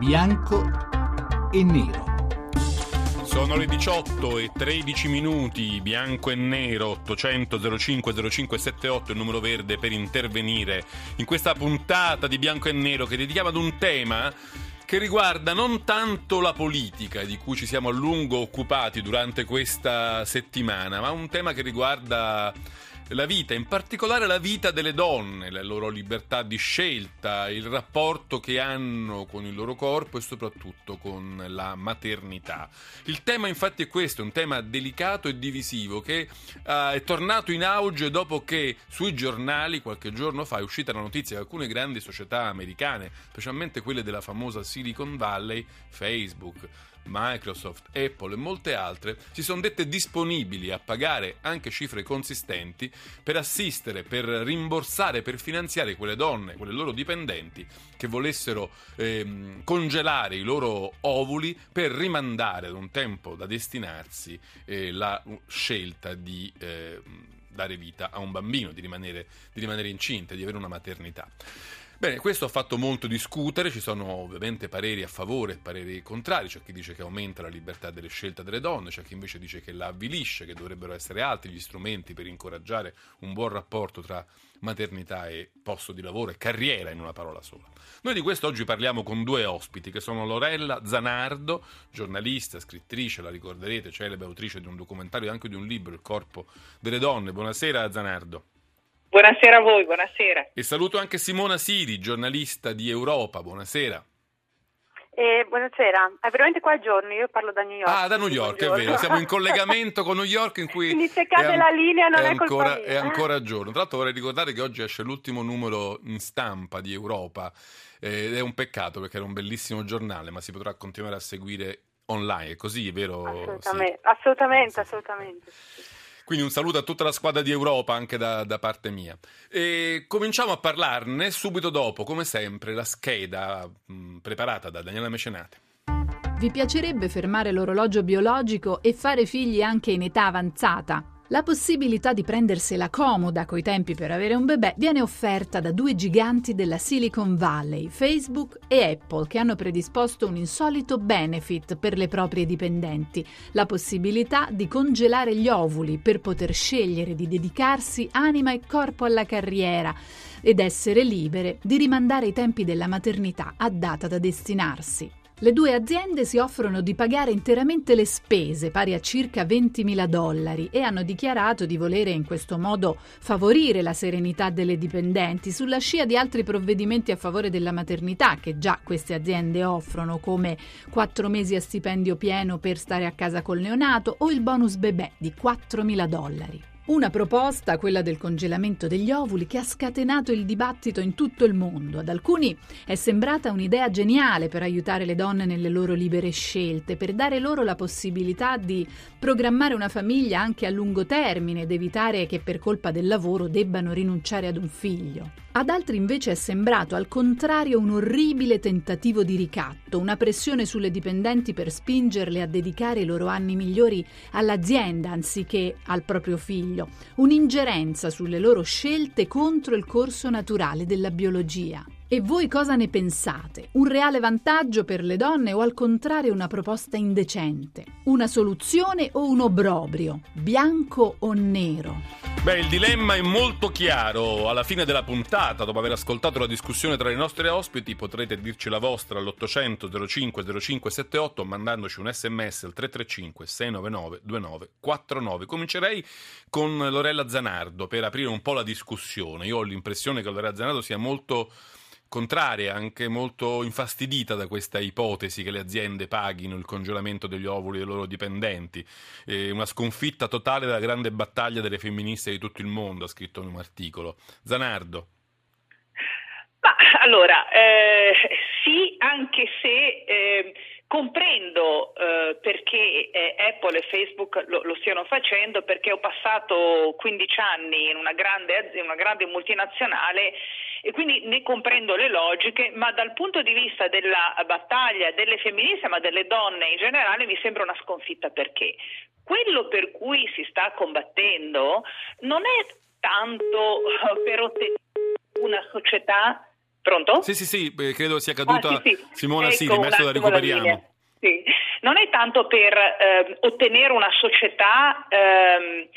bianco e nero. Sono le 18 e 13 minuti, bianco e nero, 800 05 0578, il numero verde per intervenire in questa puntata di bianco e nero che dedichiamo ad un tema che riguarda non tanto la politica di cui ci siamo a lungo occupati durante questa settimana, ma un tema che riguarda la vita, in particolare la vita delle donne, la loro libertà di scelta, il rapporto che hanno con il loro corpo e soprattutto con la maternità. Il tema infatti è questo, un tema delicato e divisivo che uh, è tornato in auge dopo che sui giornali qualche giorno fa è uscita la notizia che alcune grandi società americane, specialmente quelle della famosa Silicon Valley, Facebook, Microsoft, Apple e molte altre si sono dette disponibili a pagare anche cifre consistenti per assistere, per rimborsare, per finanziare quelle donne, quelle loro dipendenti che volessero ehm, congelare i loro ovuli per rimandare ad un tempo da destinarsi eh, la scelta di eh, dare vita a un bambino, di rimanere, di rimanere incinta, di avere una maternità. Bene, questo ha fatto molto discutere, ci sono ovviamente pareri a favore e pareri contrari, c'è chi dice che aumenta la libertà delle scelte delle donne, c'è chi invece dice che la avvilisce, che dovrebbero essere altri gli strumenti per incoraggiare un buon rapporto tra maternità e posto di lavoro e carriera in una parola sola. Noi di questo oggi parliamo con due ospiti che sono Lorella Zanardo, giornalista, scrittrice, la ricorderete, celebre autrice di un documentario e anche di un libro, Il corpo delle donne. Buonasera Zanardo. Buonasera a voi, buonasera. E saluto anche Simona Siri, giornalista di Europa. Buonasera. Eh, buonasera, è veramente qua a giorno, io parlo da New York. Ah, da New York, è vero, siamo in collegamento con New York in cui... Quindi se cade la linea non è, è ancora, colpa È ancora a giorno. Tra l'altro vorrei ricordare che oggi esce l'ultimo numero in stampa di Europa eh, ed è un peccato perché era un bellissimo giornale, ma si potrà continuare a seguire online, è così, è vero? Assolutamente, sì. assolutamente, assolutamente. Quindi un saluto a tutta la squadra di Europa anche da, da, parte mia. E cominciamo a parlarne subito dopo, come sempre, la scheda mh, preparata da Daniela Mecenate. Vi piacerebbe fermare l'orologio biologico e fare figli anche in età avanzata? La possibilità di prendersela comoda coi tempi per avere un bebè viene offerta da due giganti della Silicon Valley, Facebook e Apple, che hanno predisposto un insolito benefit per le proprie dipendenti, la possibilità di congelare gli ovuli per poter scegliere di dedicarsi anima e corpo alla carriera ed essere libere di rimandare i tempi della maternità a data da destinarsi. Le due aziende si offrono di pagare interamente le spese, pari a circa 20.000 dollari, e hanno dichiarato di volere in questo modo favorire la serenità delle dipendenti sulla scia di altri provvedimenti a favore della maternità che già queste aziende offrono, come 4 mesi a stipendio pieno per stare a casa col neonato o il bonus bebè di 4.000 dollari. Una proposta, quella del congelamento degli ovuli, che ha scatenato il dibattito in tutto il mondo. Ad alcuni è sembrata un'idea geniale per aiutare le donne nelle loro libere scelte, per dare loro la possibilità di programmare una famiglia anche a lungo termine ed evitare che per colpa del lavoro debbano rinunciare ad un figlio. Ad altri invece è sembrato al contrario un orribile tentativo di ricatto, una pressione sulle dipendenti per spingerle a dedicare i loro anni migliori all'azienda anziché al proprio figlio, un'ingerenza sulle loro scelte contro il corso naturale della biologia. E voi cosa ne pensate? Un reale vantaggio per le donne o al contrario una proposta indecente? Una soluzione o un obbrobrio? Bianco o nero? Beh, il dilemma è molto chiaro. Alla fine della puntata, dopo aver ascoltato la discussione tra i nostri ospiti, potrete dirci la vostra all'800 05 0578 mandandoci un sms al 335 699 2949. Comincerei con Lorella Zanardo per aprire un po' la discussione. Io ho l'impressione che Lorella Zanardo sia molto contraria, anche molto infastidita da questa ipotesi che le aziende paghino il congelamento degli ovuli dei loro dipendenti. Eh, una sconfitta totale della grande battaglia delle femministe di tutto il mondo, ha scritto in un articolo. Zanardo. Allora, eh, sì, anche se eh, comprendo eh, perché eh, Apple e Facebook lo, lo, stiano facendo, perché ho passato 15 anni in una grande, in una grande multinazionale e quindi ne comprendo le logiche, ma dal punto di vista della battaglia delle femministe, ma delle donne in generale, mi sembra una sconfitta. Perché? Quello per cui si sta combattendo non è tanto per ottenere una società Pronto? Sì, sì, sì, credo sia caduta ah, sì, sì. Simona ecco, Siri, adesso la recuperiamo. Sì. Non è tanto per eh, ottenere una società eh,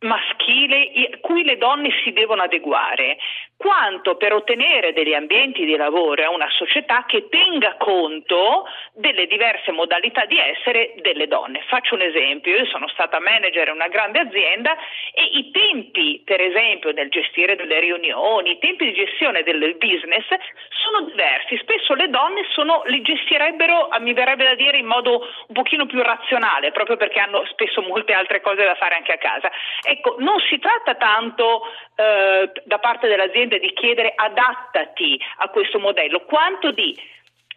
maschile cui le donne si devono adeguare, quanto per ottenere degli ambienti di lavoro a una società che tenga conto delle diverse modalità di essere delle donne. Faccio un esempio, io sono stata manager in una grande azienda e i tempi, per esempio, nel gestire delle riunioni, i tempi di gestione del business sono diversi, spesso le donne sono, li gestirebbero, mi verrebbe da dire, in modo un pochino più razionale, proprio perché hanno spesso molte altre cose da fare anche a casa. Ecco, non si tratta tanto eh, da parte dell'azienda di chiedere adattati a questo modello, quanto di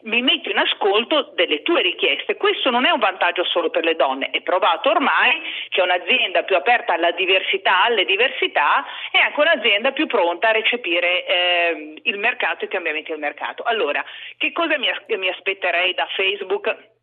mi metto in ascolto delle tue richieste. Questo non è un vantaggio solo per le donne, è provato ormai che un'azienda più aperta alla diversità, alle diversità, è anche un'azienda più pronta a recepire eh, il mercato e i cambiamenti del mercato. Allora, che cosa mi, mi aspetterei da Facebook?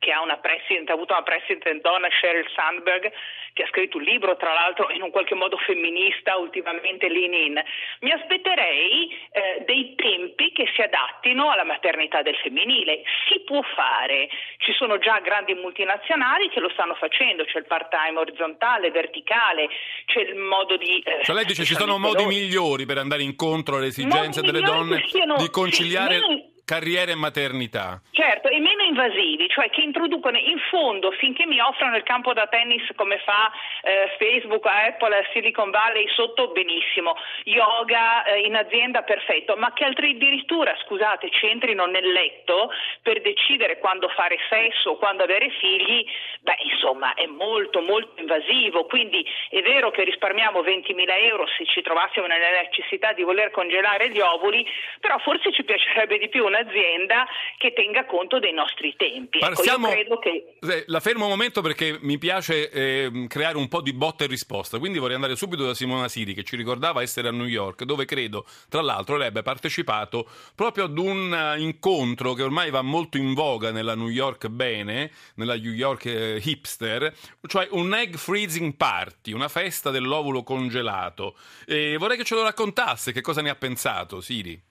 Che ha, ha avuto una president donna, Sheryl Sandberg, che ha scritto un libro, tra l'altro in un qualche modo femminista, ultimamente lean in. Mi aspetterei eh, dei tempi che si adattino alla maternità del femminile. Si può fare, ci sono già grandi multinazionali che lo stanno facendo, c'è il part-time orizzontale, verticale, c'è il modo di... Eh, cioè lei dice ci sono modi migliori per andare incontro alle esigenze delle donne siano, di conciliare... Sì, carriera e maternità. Certo, e meno invasivi, cioè che introducono in fondo, finché mi offrono il campo da tennis come fa eh, Facebook, Apple, Silicon Valley sotto, benissimo, yoga eh, in azienda, perfetto, ma che altri addirittura, scusate, ci entrino nel letto per decidere quando fare sesso quando avere figli, beh, insomma, è molto, molto invasivo, quindi è vero che risparmiamo 20.000 euro se ci trovassimo nella necessità di voler congelare gli ovuli, però forse ci piacerebbe di più un'azienda che tenga conto dei nostri tempi. Partiamo, ecco, che... La fermo un momento perché mi piace eh, creare un po' di botta e risposta, quindi vorrei andare subito da Simona Siri che ci ricordava essere a New York, dove credo, tra l'altro, lei abbia partecipato proprio ad un uh, incontro che ormai va molto in voga nella New York bene, nella New York eh, hipster, cioè un egg freezing party, una festa dell'ovulo congelato. E vorrei che ce lo raccontasse, che cosa ne ha pensato, Siri.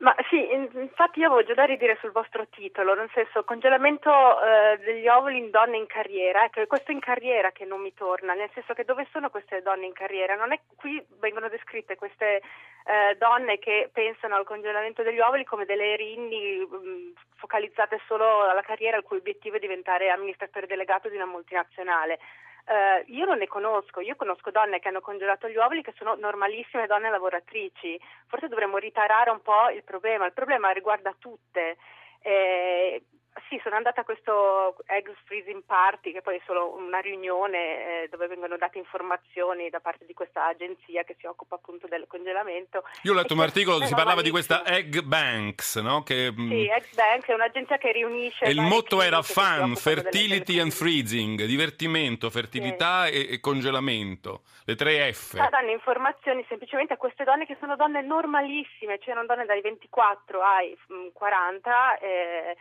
Ma sì, infatti io avevo già da ridire sul vostro titolo, nel senso congelamento eh, degli ovuli in donne in carriera, ecco, è questo in carriera che non mi torna, nel senso che dove sono queste donne in carriera? Non è, qui vengono descritte queste eh, donne che pensano al congelamento degli ovuli come delle erinni mh, focalizzate solo alla carriera, il cui obiettivo è diventare amministratore delegato di una multinazionale. Uh, io non ne conosco, io conosco donne che hanno congelato gli uomini che sono normalissime donne lavoratrici, forse dovremmo ritarare un po' il problema, il problema riguarda tutte. Eh, sì, sono andata a questo Egg Freezing Party, che poi è solo una riunione eh, dove vengono date informazioni da parte di questa agenzia che si occupa appunto del congelamento. Io ho letto un articolo dove si parlava di questa Egg Banks, no? Che, mm, sì, Egg Banks è un'agenzia che riunisce... E il motto era fun, fertility and freezing, divertimento, fertilità sì. e, e, congelamento, le tre F. Ah, danno informazioni semplicemente a queste donne che sono donne normalissime, cioè non donne dai 24 ai 40 mm, eh,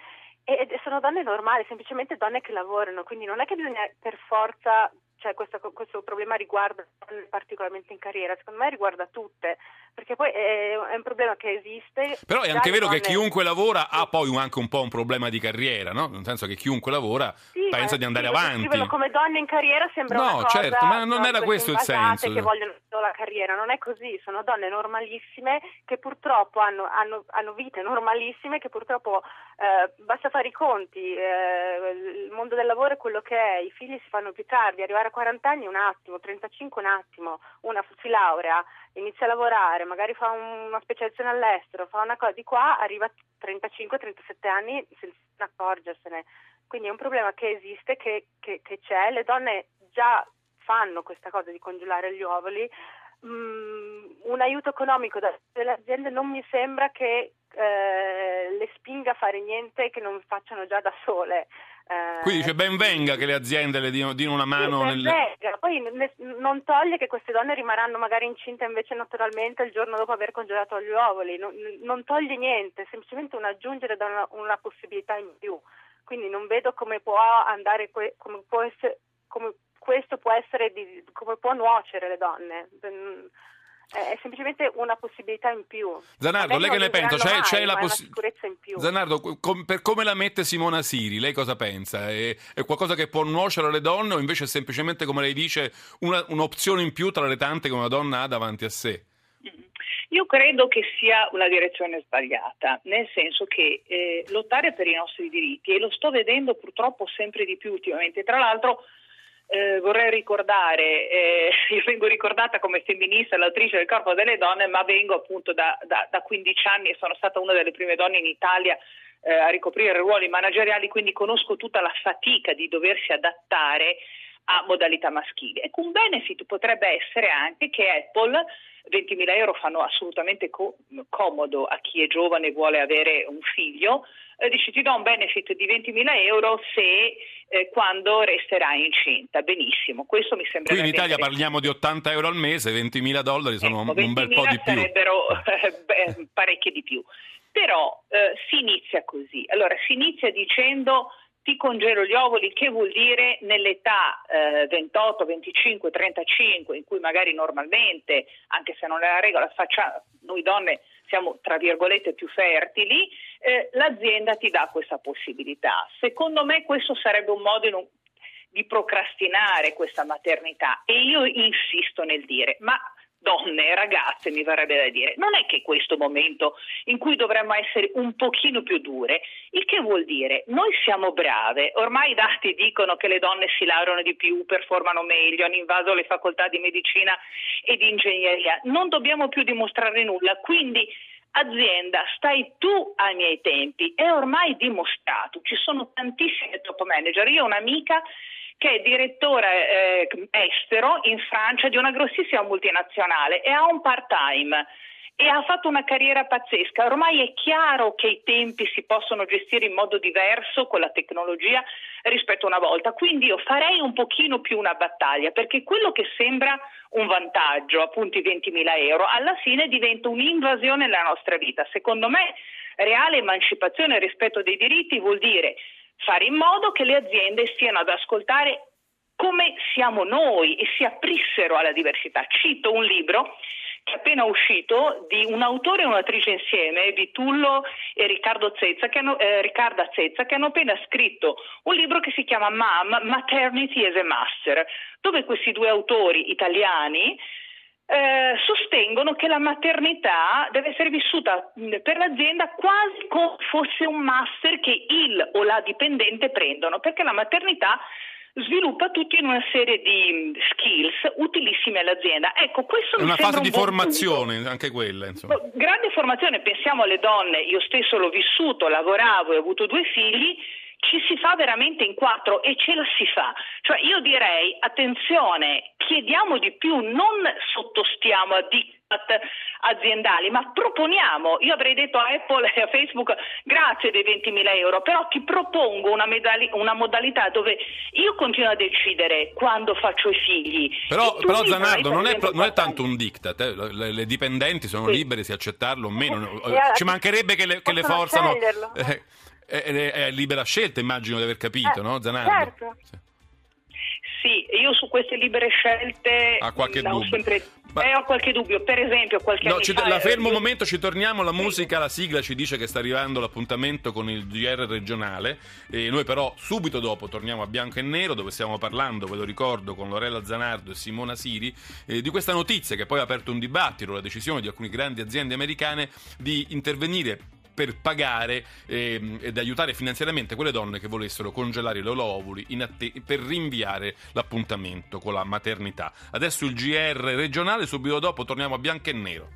e sono donne normali, semplicemente donne che lavorano, quindi non è che bisogna per forza cioè questo, questo, problema riguarda particolarmente in carriera, secondo me riguarda tutte, perché poi è, è un problema che esiste. Però è anche vero che chiunque lavora ha poi anche un po' un problema di carriera, no? Nel senso che chiunque lavora sì, pensa di andare avanti. come donne in carriera sembra no, cosa... certo, ma non era questo il senso. che vogliono la carriera, non è così, sono donne normalissime che purtroppo hanno, hanno, hanno vite normalissime che purtroppo eh, basta fare i conti, eh, il mondo del lavoro è quello che è, i figli si fanno più tardi, arrivare a 40 anni un attimo, 35 un attimo, una si laurea, inizia a lavorare, magari fa una specializzazione all'estero, fa una cosa di qua, arriva a 35-37 anni senza accorgersene. Quindi è un problema che esiste, che, che, che c'è, le donne già fanno questa cosa di congelare gli ovuli, mm, un aiuto economico dalle aziende non mi sembra che eh, le spinga a fare niente che non facciano già da sole. Eh, Quindi dice ben venga che le aziende le diano, diano una mano. Sì, nel... Poi ne, non toglie che queste donne rimarranno magari incinte invece naturalmente il giorno dopo aver congelato gli ovuli, non, non toglie niente, è semplicemente un aggiungere una, una, possibilità in più. Quindi non vedo come può andare, come può essere, come questo può essere di, come può nuocere le donne. È semplicemente una possibilità in più. Zanardo, lei che ne pensa? C'è, Mai, c'è la possi- sicurezza in più. Zanardo, com- per come la mette Simona Siri, lei cosa pensa? È, è qualcosa che può nuocere alle donne o invece è semplicemente, come lei dice, una- un'opzione in più tra le tante che una donna ha davanti a sé? Io credo che sia una direzione sbagliata, nel senso che eh, lottare per i nostri diritti, e lo sto vedendo purtroppo sempre di più ultimamente, tra l'altro eh, vorrei ricordare, eh, io vengo ricordata come femminista, l'autrice del corpo delle donne, ma vengo appunto da, da, da 15 anni e sono stata una delle prime donne in Italia eh, a ricoprire ruoli manageriali, quindi conosco tutta la fatica di doversi adattare a modalità maschili. Ecco, un benefit potrebbe essere anche che Apple 20.000 euro fanno assolutamente co- comodo a chi è giovane e vuole avere un figlio, eh, dici ti do un benefit di 20.000 euro se eh, quando resterai incinta. Benissimo, questo mi sembra Qui in Italia parliamo di 80 euro al mese, 20.000 dollari sono ecco, un bel po' di più. sarebbero eh, beh, parecchie di più. Però eh, si inizia così. Allora, si inizia dicendo ti congelo gli ovuli, che vuol dire nell'età eh, 28, 25, 35, in cui magari normalmente, anche se non è la regola, faccia, noi donne siamo tra virgolette più fertili, eh, l'azienda ti dà questa possibilità. Secondo me questo sarebbe un modo un, di procrastinare questa maternità e io insisto nel dire, ma donne, ragazze, mi verrebbe da dire, non è che questo momento in cui dovremmo essere un pochino più dure, il che vuol dire noi siamo brave, ormai i dati dicono che le donne si laureano di più, performano meglio, hanno invaso le facoltà di medicina e di ingegneria, non dobbiamo più dimostrare nulla, quindi azienda, stai tu ai miei tempi, è ormai dimostrato, ci sono tantissimi top manager, io ho un'amica che è direttore eh, estero in Francia di una grossissima multinazionale e ha un part-time e ha fatto una carriera pazzesca. Ormai è chiaro che i tempi si possono gestire in modo diverso con la tecnologia rispetto a una volta, quindi io farei un pochino più una battaglia perché quello che sembra un vantaggio, appunto i 20.000 euro, alla fine diventa un'invasione nella nostra vita. Secondo me reale emancipazione e rispetto dei diritti vuol dire fare in modo che le aziende stiano ad ascoltare come siamo noi e si aprissero alla diversità. Cito un libro che è appena uscito di un autore e un'attrice insieme, Vitullo e Riccardo Zezza, che hanno, eh, Riccarda Zezza, che hanno appena scritto un libro che si chiama Mom, Maternity as a Master, dove questi due autori italiani eh, sostengono che la maternità deve essere vissuta per l'azienda quasi come fosse un master che il o la dipendente prendono, perché la maternità sviluppa tutti in una serie di skills utilissime all'azienda. Ecco, questo è una fase di un buon formazione, punto. anche quella. Insomma. Grande formazione, pensiamo alle donne, io stesso l'ho vissuto, lavoravo e ho avuto due figli, ci si fa veramente in quattro e ce la si fa. Cioè io direi, attenzione, chiediamo di più, non sottostiamo a diktat aziendali, ma proponiamo, io avrei detto a Apple e a Facebook grazie dei 20.000 euro, però ti propongo una, medali- una modalità dove io continuo a decidere quando faccio i figli. Però, però Zanardo, non è, non è tanto un diktat, eh. le, le dipendenti sono Sì. libere di accettarlo o meno. E a- Ci mancherebbe che le, che le forzano. eh, è, è- è libera scelta, immagino di aver capito, Eh, no, Zanardo? certo. Sì. Sì, io su queste libere scelte Ha qualche dubbio. sempre Ma- eh, ho qualche dubbio. Per esempio, qualche No, ci- fa, la fermo un momento, ci torniamo. La musica, la sigla ci dice che sta arrivando l'appuntamento con il GR regionale. E noi, però, subito dopo torniamo a Bianco e Nero, dove stiamo parlando, ve lo ricordo, con Lorella Zanardo e Simona Siri, eh, di questa notizia che poi ha aperto un dibattito, la decisione di alcune grandi aziende americane di intervenire per pagare ehm, ed aiutare finanziariamente quelle donne che volessero congelare i loro ovuli atte- per rinviare l'appuntamento con la maternità. Adesso il GR regionale, subito dopo torniamo a bianco e nero.